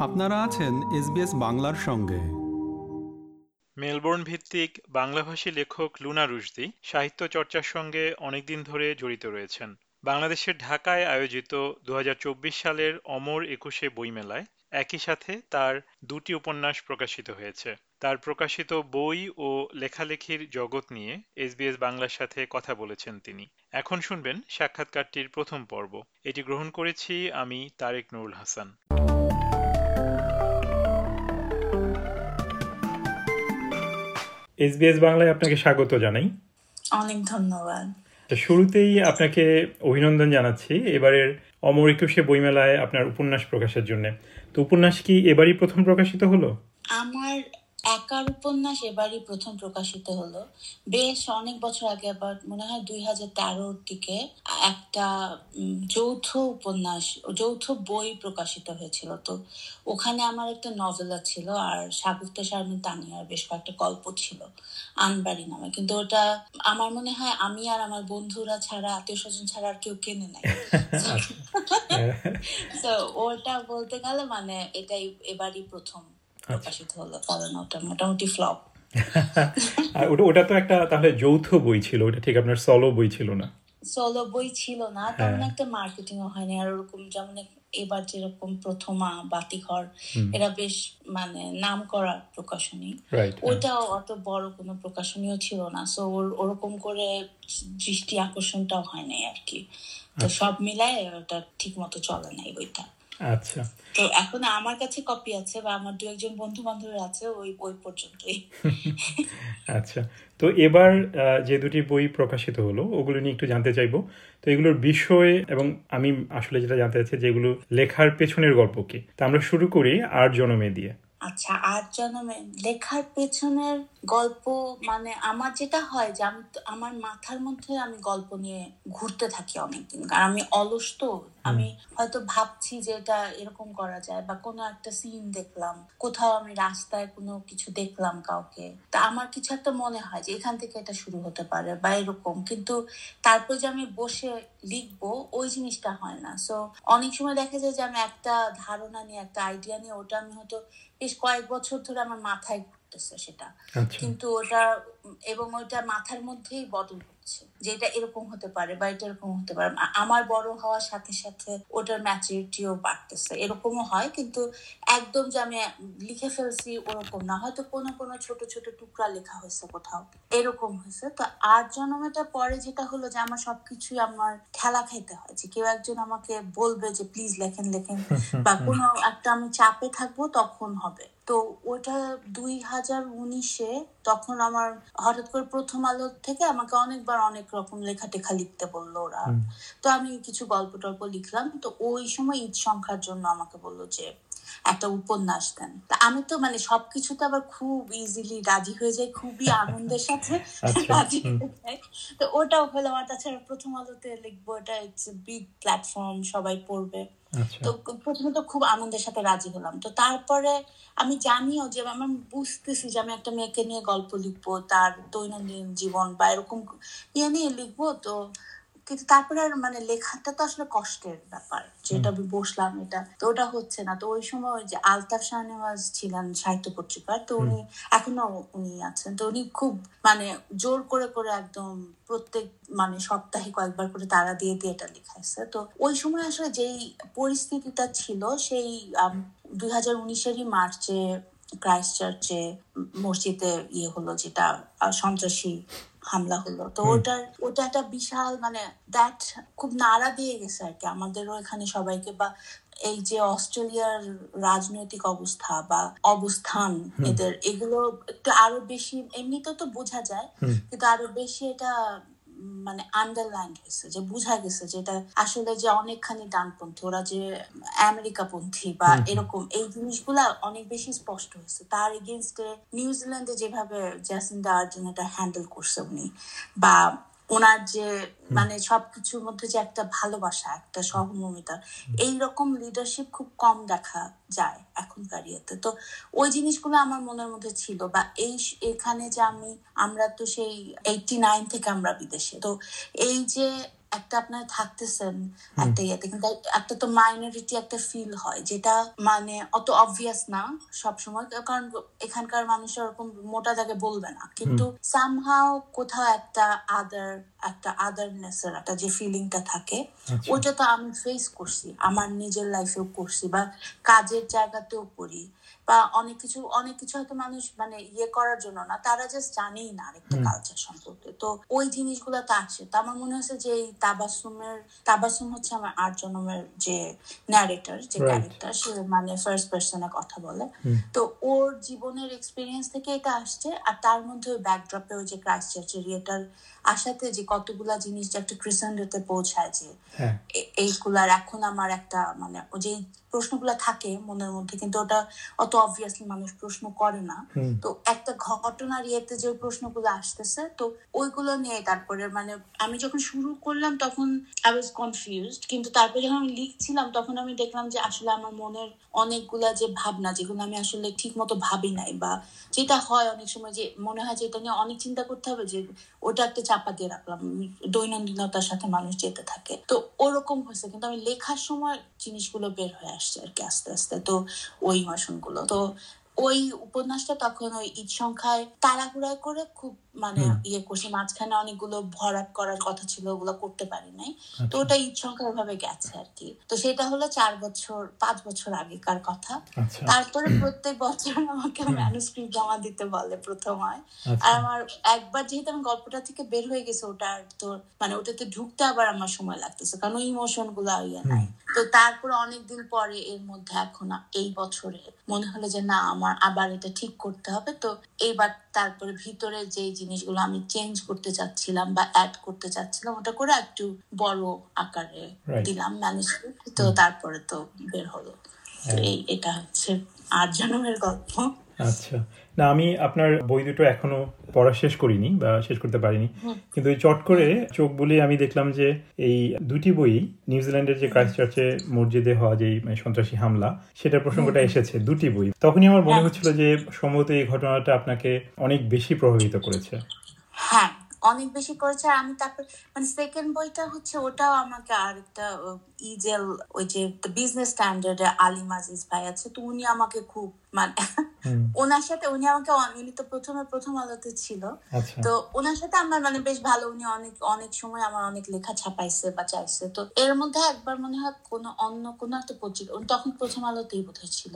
আপনারা আছেন এসবিএস বাংলার সঙ্গে। মেলবোর্ন ভিত্তিক বাংলাভাষী লেখক লুনা রুশদি সাহিত্য চর্চার সঙ্গে অনেকদিন ধরে জড়িত রয়েছেন। বাংলাদেশের ঢাকায় আয়োজিত দু হাজার চব্বিশ সালের অমর একুশে বইমেলায় একই সাথে তার দুটি উপন্যাস প্রকাশিত হয়েছে। তার প্রকাশিত বই ও লেখালেখির জগৎ নিয়ে এসবিএস বাংলার সাথে কথা বলেছেন তিনি। এখন শুনবেন সাক্ষাৎকারটির প্রথম পর্ব। এটি গ্রহণ করেছি আমি তারেক নুরুল হাসান। এসবিএস বাংলায় আপনাকে স্বাগত জানাই। অনেক ধন্যবাদ। শুরুতেই আপনাকে অভিনন্দন জানাচ্ছি। এবারের অমর একুশে বইমেলায় আপনার উপন্যাস প্রকাশের জন্য। তো উপন্যাস কি এবারই প্রথম প্রকাশিত হলো? আমার একার উপন্যাস এবারই প্রথম প্রকাশিত হলো। বেশ অনেক বছর আগে আবার মনে হয় দুই হাজার তেরোর দিকে একটা যৌথ উপন্যাস যৌথ বই প্রকাশিত হয়েছিল। তো ওখানে আমার একটা নভেলা ছিল আর সাগুফতা শারমিন তানিয়ার বেশ কয়েকটা গল্প ছিল আনবাড়ি নামে। কিন্তু ওটা আমার মনে হয় আমি আর আমার বন্ধুরা ছাড়া আত্মীয় স্বজন ছাড়া আর কেউ কেনে নাই। তো ওটা বলতে গেলে মানে এটাই এবারই প্রথম প্রকাশিত হলো কারণ মোটামুটি ফ্লপ আর ওটা ওটা তো একটা তাহলে যৌথ বই ছিল ওটা ঠিক আপনার সলো বই ছিল না? সলো বই ছিল না তেমন একটা মার্কেটিং হয়নি আর ওরকম যেমন এবার যেরকম প্রথমা বাতিঘর এরা বেশ মানে নাম করা প্রকাশনী। ওইটাও অত বড় কোনো প্রকাশনীও ছিল না সো ওরকম করে দৃষ্টি আকর্ষণটাও হয় নাই আর কি। তো সব মিলায় ওটা ঠিক মতো চলে নাই বইটা। আচ্ছা। তো এখন আমার কাছে কপি আছে বা আমার দু একজন বন্ধু বান্ধবের আছে ওই ওই পর্যন্তই। আচ্ছা। তো এবার যে দুটি বই প্রকাশিত হলো ওগুলো নিয়ে একটু জানতে চাইব। তো এগুলোর বিষয় এবং আমি আসলে যেটা জানতে চাচ্ছি যেগুলো লেখার পেছনের গল্প কি? তা আমরা শুরু করি আর জনমে দিয়ে। আচ্ছা আট জনমে লেখার পেছনের গল্প মানে আমার যেটা হয় যে আমি আমার মাথার মধ্যে আমি গল্প নিয়ে ঘুরতে থাকি অনেকদিন। কারণ আমি অলস তো। আমি হয়তো ভাবছি যে এটা এরকম করা যায় বা কোনো একটা সিন দেখলাম। কোথাও আমি রাস্তায় কোনো কিছু দেখলাম কাউকে। তা আমার কিছু একটা মনে হয় যে এখান থেকে এটা শুরু হতে পারে বা এরকম। কিন্তু তারপর যে আমি বসে লিখব ওই জিনিসটা হয় না। সো অনেক সময় দেখা যায় যে আমি একটা ধারণা নিয়ে একটা আইডিয়া নিয়ে ওটা আমি হয়তো বেশ কয়েক বছর ধরে আমার মাথায় ঘুরতেছে সেটা। আচ্ছা। কিন্তু ওটা এবং ওইটা মাথার মধ্যেই বদল হচ্ছে যে এটা এরকম হতে পারে বা এটা এরকম হতে পারে। আমার বড় হওয়ার সাথে সাথে ওটার ম্যাচুরিটিও বাড়তেছে। এরকমও হয় কিন্তু একদম যে আমি লিখে ফেলছি ওরকম না। হয়তো কোনো কোনো ছোট ছোট টুকরা লেখা হয়েছে কোথাও। এরকম হয়েছে। তো আট জন্মটা পরে যেটা হলো যে আমার সবকিছুই আমার খেলা খাইতে হয় যে কেউ একজন আমাকে বলবে যে প্লিজ লেখেন লেখেন। বা কোনো একটা আমি চাপে থাকব তখন হবে। তো ওটা দুই হাজার উনিশে তখন আমার হঠাৎ করে প্রথম আলো থেকে আমাকে অনেকবার অনেক রকম লেখা টেখা লিখতে বলল ওরা। তো আমি কিছু গল্প টল্প লিখলাম। তো ওই সময় ঈদ সংখ্যার জন্য আমাকে বলল যে একটা উপন্যাস দেন। তা আমি তো মানে সবকিছুতে আবার খুব ইজিলি রাজি হয়ে যাই খুবই আনন্দের সাথে আচ্ছা, রাজি হয়ে যাই। তো ওটাও হলো আমার। তাছাড়া প্রথম আলোতে লিখব এটা ইটস বিগ প্ল্যাটফর্ম সবাই পড়বে। তো প্রথমে তো খুব আনন্দের সাথে রাজি হলাম। তো তারপরে আমি জানিও যে আমার বুঝতেছি যে আমি একটা মেয়েকে নিয়ে গল্প লিখব, তার দৈনন্দিন জীবন বা এরকম ইয়ে নিয়ে লিখব, তো কিন্তু তারপরে আর মানে লেখাটা তো আসলে কষ্টের ব্যাপার। যেটা আমি বসলাম এটা তো ওটা হচ্ছে না। তো ওই সময় ওই যে আলতাফ শাহনেওয়াজ ছিলেন সাহিত্য পত্রিকার তো উনি এখনও উনি আছেন। তো উনি খুব মানে জোর করে করে একদম প্রত্যেক মানে সপ্তাহে কয়েকবার করে তারা দিয়ে দিয়ে এটা লেখাইছে। তো ওই সময় আসলে যেই পরিস্থিতিটা ছিল সেই দুই হাজার উনিশেরই মার্চে ক্রাইস্ট চার্চে মসজিদে ইয়ে হলো যেটা সন্ত্রাসী হামলা হলো। তো ওটার ওটা একটা বিশাল মানে দ্যাট খুব নাড়া দিয়ে গেছে আর কি। আমাদেরও এখানে সবাইকে বা এই যে অস্ট্রেলিয়ার রাজনৈতিক অবস্থা বা অবস্থান এদের এগুলো একটু আরও বেশি এমনিতে তো বোঝা যায় কিন্তু আরও বেশি এটা মানে আন্ডারলাইন হয়েছে যে বোঝা গেছে যে এটা আসলে যে অনেকখানি ডানপন্থী ওরা যে আমেরিকাপন্থী বা এরকম এই জিনিসগুলা অনেক বেশি স্পষ্ট হয়েছে। তার এগেনস্টে নিউজিল্যান্ডে যেভাবে জ্যাসিন্ডা আর্জুন এটা হ্যান্ডেল করছে উনি বা ওনার যে মানে সবকিছুর মধ্যে যে একটা ভালোবাসা একটা সহমর্মিতা এইরকম লিডারশিপ খুব কম দেখা যায় এখনকার ইয়েতে। তো ওই জিনিসগুলো আমার মনের মধ্যে ছিল বা এই এখানে যে আমি আমরা তো সেই এইটি নাইন থেকে আমরা বিদেশে। তো এই যে একটা আপনার থাকতেছেন একটা ইয়েতে কিন্তু একটা তো মাইনরিটি একটা ফিল হয় যেটা মানে অত অবভিয়াস না সবসময় কারণ এখানকার মানুষ ওরকম মোটা তাকে বলবে না। কিন্তু সামহাও কোথাও একটা আদার একটা আদারনেস এর একটা যে ফিলিংটা থাকে আচ্ছা। ওইটা তো আমি ফেস করছি আমার নিজের লাইফেও করছি বা কাজের জায়গাতেও করি বা অনেক কিছু অনেক কিছু হয়তো মানুষ মানে ইয়ে করার জন্য না তারা জাস্ট জানেই না আরেকটা কালচার সম্পর্কে। তো ওই জিনিসগুলো তো আসে। তো আমার মনে হচ্ছে যে এই তাবাসুমের তাবাসুম হচ্ছে আমার আট জন্মের যে ন্যারেটর যে ক্যারেক্টার সে মানে ফার্স্ট পার্সনে কথা বলে। তো ওর জীবনের এক্সপিরিয়েন্স থেকে এটা আসছে আর তার মধ্যে ওই ব্যাকড্রপে ওই যে ক্রাইস্ট চার্চের ইয়েটার আসাতে যে কতগুলা জিনিস যে একটা ক্রিসেন্ডোতে পৌঁছায় যে হ্যাঁ। এইগুলার এখন আমার একটা মানে ওই যে প্রশ্নগুলো থাকে মনের মধ্যে কিন্তু ওটা অত অবভিয়াসলি মানুষ প্রশ্ন করে না। তো একটা ঘটনার ইয়েতে যে প্রশ্নগুলো আসতেছে তো ওইগুলো নিয়ে তারপরে মানে আমি যখন শুরু করলাম তখন আই ওয়াজ কনফিউজড কিন্তু তারপরে যখন আমি লিখছিলাম তখন আমি দেখলাম যে আসলে আমার মনের অনেকগুলা যে ভাবনা যেগুলো আমি আসলে ঠিক মতো ভাবি নাই বা যেটা হয় অনেক সময় যে মনে হয় যে এটা নিয়ে অনেক চিন্তা করতে হবে যে ওটা একটা চাপা দিয়ে রাখলাম দৈনন্দিনতার সাথে মানুষ যেতে থাকে। তো ওরকম হয়েছে কিন্তু আমি লেখার সময় জিনিসগুলো বের হয়ে আসছে আর কি আস্তে আস্তে তো ওই ভাষণগুলো তো ওই উপন্যাসটা তখন ওই ঈদ সংখ্যায় তাড়াহুড়ায় করে খুব মানে ইয়ে করছি। মাঝখানে অনেকগুলো ভরাট করার কথা ছিল ওগুলো করতে পারি নাই। তো ওটা ঈদ সংখ্যা ভাবে গেছে আর কি। তো সেটা হলো চার বছর পাঁচ বছর আগেকার কথা। আচ্ছা। তারপরে প্রত্যেক বছর আমাকে ম্যানুস্ক্রিপ্ট জমা দিতে বলে প্রথম হয় আচ্ছা। আর আমার একবার যেহেতু আমি গল্পটা থেকে বের হয়ে গেছে ওটা তো মানে ওটাতে ঢুকতে আবার আমার সময় লাগতেছে কারণ ওই ইমোশনগুলো ইয়ে নাই। তো তারপরে অনেকদিন পরে এর মধ্যে এখন এই বছরে মনে হলো যে না আমার আবার এটা ঠিক করতে হবে। তো এইবার তারপরে ভিতরে যে জিনিসগুলো আমি চেঞ্জ করতে চাচ্ছিলাম বা অ্যাড করতে চাচ্ছিলাম ওটা করে একটু বড় আকারে দিলাম ম্যানেজ তো তারপরে তো বের হলো। এই এটা হচ্ছে আট জনমের গল্প। আচ্ছা। না আমি আপনার বই দুটো এখনও পড়া শেষ করিনি বা শেষ করতে পারিনি। কিন্তু চট করে চোখ বলে আমি দেখলাম যে এই দুটি বই নিউজিল্যান্ডের যে ক্রাইস্ট চার্চে মসজিদে হওয়া যে সন্ত্রাসী হামলা সেটার প্রসঙ্গটা এসেছে দুটি বই। তখনই আমার মনে হচ্ছিল যে সম্ভবত এই ঘটনাটা আপনাকে অনেক বেশি প্রভাবিত করেছে। হ্যাঁ অনেক বেশি করেছে। আর আমি তারপর মানে সেকেন্ড বইটা হচ্ছে ওটাও আমাকে আরেকটা আহ, ইজেল ওই যে বিজনেস স্ট্যান্ডার্ডে আলিম আজিজ ভাই আছে তো উনি আমাকে খুব মানে ওনার সাথে উনি আমাকে উনি তো প্রথমে প্রথম আলোতে ছিল। আচ্ছা। তো ওনার সাথে আমার মানে বেশ ভালো উনি অনেক অনেক সময় আমার অনেক লেখা ছাপাইছে বা চাইছে। তো এর মধ্যে একবার মনে হয় কোনো অন্য কোনো একটা পত্রিকা উনি তখন প্রথম আলোতেই বোধ ছিল।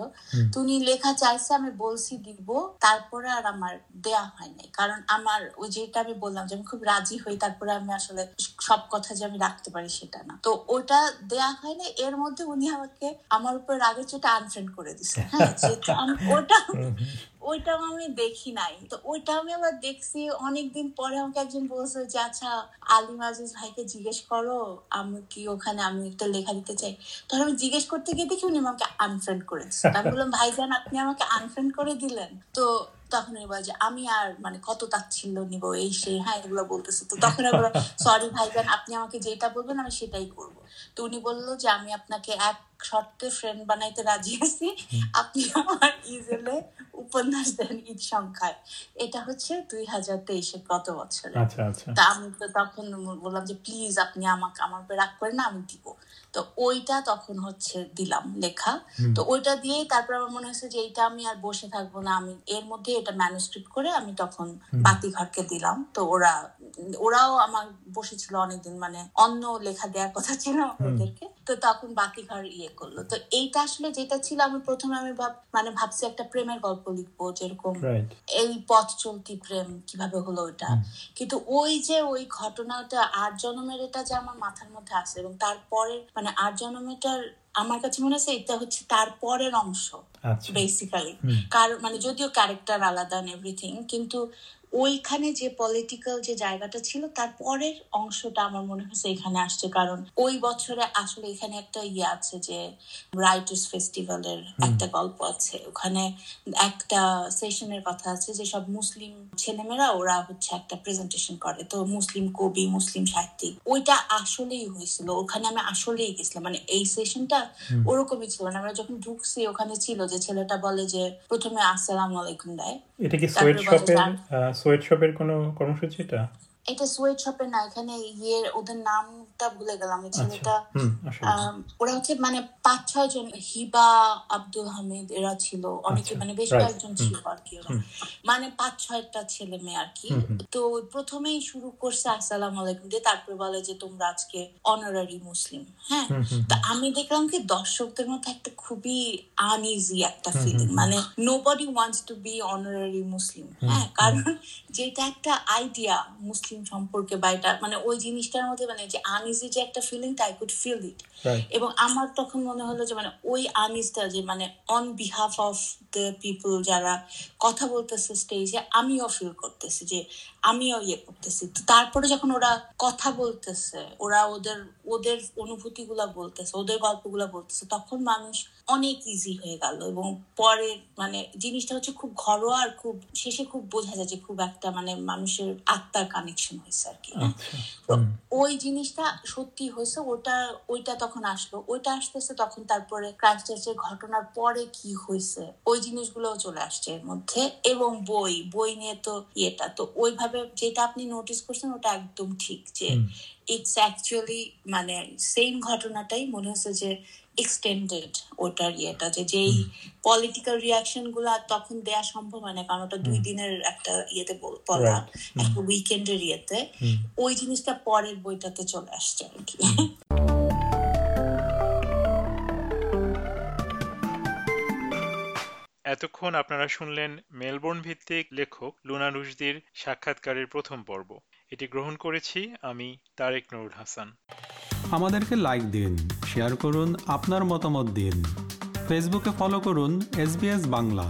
তো উনি লেখা চাইছে আমি বলছি দিব তারপরে আর আমার দেয়া হয় নাই। কারণ আমার ওই যেটা আমি বললাম যে আমি খুব রাজি হই তারপরে আমি আসলে সব কথা যে আমি রাখতে পারি সেটা না। তো ওটা দেয়া হয় না এর মধ্যে উনি আমাকে আমার উপর রাগের চোটে আনফ্রেন্ড করে দিছে। হ্যাঁ ওটা ওইটাও আমি দেখি নাই। তো ওইটা আমি আবার দেখছি অনেকদিন পরে আমাকে একজন বলছে যে আচ্ছা আলিম আজিজ ভাইকে জিজ্ঞেস করো আমি কি ওখানে আমি একটা লেখা দিতে চাই। তখন আমি জিজ্ঞেস করতে গিয়ে দেখি উনি আমাকে আনফ্রেন্ড করেছে। আমি বললাম ভাইজান আপনি আমাকে আনফ্রেন্ড করে দিলেন। তো তখন বলে যে আমি আর মানে কত তাচ্ছিল্য নিব এই সেই হ্যাঁ এগুলো বলতেছে। তো তখন আমি সরি ভাইজান আপনি আমাকে যেটা বলবেন আমি সেটাই করব। তো উনি বলল যে আমি আপনাকে এক শর্তে ফ্রেন্ড বানাইতে রাজি আছি। আপনি আমার ইজেলে উপন্যাস দেন ঈদ সংখ্যায়। এটা হচ্ছে দুই হাজার তেইশে গত বছরে। আচ্ছা আচ্ছা। তা আমি তো তখন বললাম যে প্লিজ আপনি আমাকে আমার উপরে রাগ করেন না আমি দিব। তো ওইটা তখন হচ্ছে দিলাম লেখা। তো ওইটা দিয়েই তারপর আমার মনে হচ্ছে যে এইটা আমি আর বসে থাকব না আমি এর মধ্যে এটা ম্যানুস্ক্রিপ্ট করে আমি তখন বাতিঘরকে দিলাম। তো ওরা ওরাও আমার বসেছিল অনেকদিন মানে অন্য লেখা দেওয়ার কথা ছিল ওদেরকে। তো তখন বাতিঘর ইয়ে করল। তো এইটা আসলে যেটা ছিল আমি প্রথমে আমি ভাব মানে ভাবছি একটা প্রেমের গল্প লিখব যেরকম এই পথ চলতি প্রেম কীভাবে হলো ওইটা। কিন্তু ওই যে ওই ঘটনাটা আর জনমের এটা যে আমার মাথার মধ্যে আছে এবং তারপরে মানে আর জন্মেটার আমার কাছে মনে হচ্ছে এটা হচ্ছে তারপরের অংশ। বেসিক্যালি কারণ মানে যদিও ক্যারেক্টার আলাদা এভরিথিং কিন্তু ওইখানে যে পলিটিক্যাল যে জায়গাটা ছিল তার পরের অংশটা আমার মনে হচ্ছে এখানে আসছে। কারণ ওই বছরে আসলে এখানে একটা ইয়ে আছে যে রাইটার্স ফেস্টিভ্যালের একটা গল্প আছে। ওখানে একটা সেশনের কথা আছে যে সব মুসলিম ছেলেমেয়েরা ওরা হচ্ছে একটা প্রেজেন্টেশন করে। তো মুসলিম কবি মুসলিম সাহিত্যিক ওইটা আসলেই হয়েছিল। ওখানে আমি আসলেই গেছিলাম। মানে এই সেশনটা ওরকমই ছিল মানে আমরা যখন ঢুকছি ওখানে ছিল যে ছেলেটা বলে যে প্রথমে আসসালাম আলাইকুম দেয়। এটা কি সোয়েট শপের সোয়েট শপের কোনো কর্মসূচি এটা? এটা সোয়েট শপের না এখানে ইয়ে ওদের নামটা ভুলে গেলাম আচ্ছা ছেলেটা ওরা হচ্ছে মানে পাঁচ ছয় জন হিবা আব্দুল হামিদ এরা ছিল অনেকে আচ্ছা, মানে বেশ কয়েকজন ছিল আর কি। মানে পাঁচ ছয়টা ছেলে মেয়ে আর কি। তো প্রথমেই শুরু করছে আসসালাম আলাইকুম দিয়ে তারপরে বলে যে তোমরা আজকে অনারারি মুসলিম। হ্যাঁ? হুম, আমি দেখলাম কি দর্শকদের মধ্যে একটা খুবই আনইজি একটা ফিলিং মানে nobody wants to be honorary Muslim. হ্যাঁ? কারণ যেটা একটা আইডিয়া মুসলিম সম্পর্কে বা এটা মানে ওই জিনিসটার মধ্যে মানে যে আনইজি যে একটা feeling I could feel it এবং আমার তখন মনে হলো যে মানে ওই আনিসটা যে মানে on behalf of the people যারা কথা বলতেছে স্টেজে আমিও ফিল করতেছি যে আমিও ইয়ে করতেছি। তো তারপরে যখন ওরা কথা বলতেছে ওরা ওদের ওদের অনুভূতি গুলা বলতেছে ওদের গল্পগুলা বলতেছে তখন মানুষ অনেক ইজি হয়ে গেল এবং পরে মানে জিনিসটা হচ্ছে খুব ঘরোয়া আর খুব শেষে খুব বোঝা যায় যে খুব একটা মানে মানুষের আত্মার কানেকশন হয়েছে আর কি? আচ্ছা তো ওই জিনিসটা সত্যি হয়েছে ওটা ওইটা তখন আসলো ওইটা আসতেছে তখন তারপরে ক্রাইস্টচার্চের ঘটনার পরে কি হয়েছে ওই জিনিসগুলোও চলে আসছে এর মধ্যে এবং বই বই নিয়ে তো ইয়েটা তো ওইভাবে যেটা আপনি নোটিস করছেন ওটা একদম ঠিক যে। ইটস অ্যাকচুয়ালি মানে সেম ঘটনাটাই মনে হচ্ছে যে এক্সটেন্ডেড ওটার ইয়েটা যে যেই পলিটিক্যাল রিয়াকশনগুলো আর তখন দেয়া সম্ভব হয় না কারণ ওটা দুই দিনের একটা ইয়েতে Right. একটা উইকেন্ডের ইয়েতে ওই জিনিসটা পরের বইটাতে চলে আসছে আর কি। এতক্ষণ আপনারা শুনলেন মেলবোর্ন ভিত্তিক লেখক লুনা রুশদির সাক্ষাৎকারের প্রথম পর্ব। এটি গ্রহণ করেছি আমি তারেক নুরুল হাসান। আমাদেরকে লাইক দিন শেয়ার করুন, আপনার মতামত দিন। ফেসবুকে ফলো করুন এস বাংলা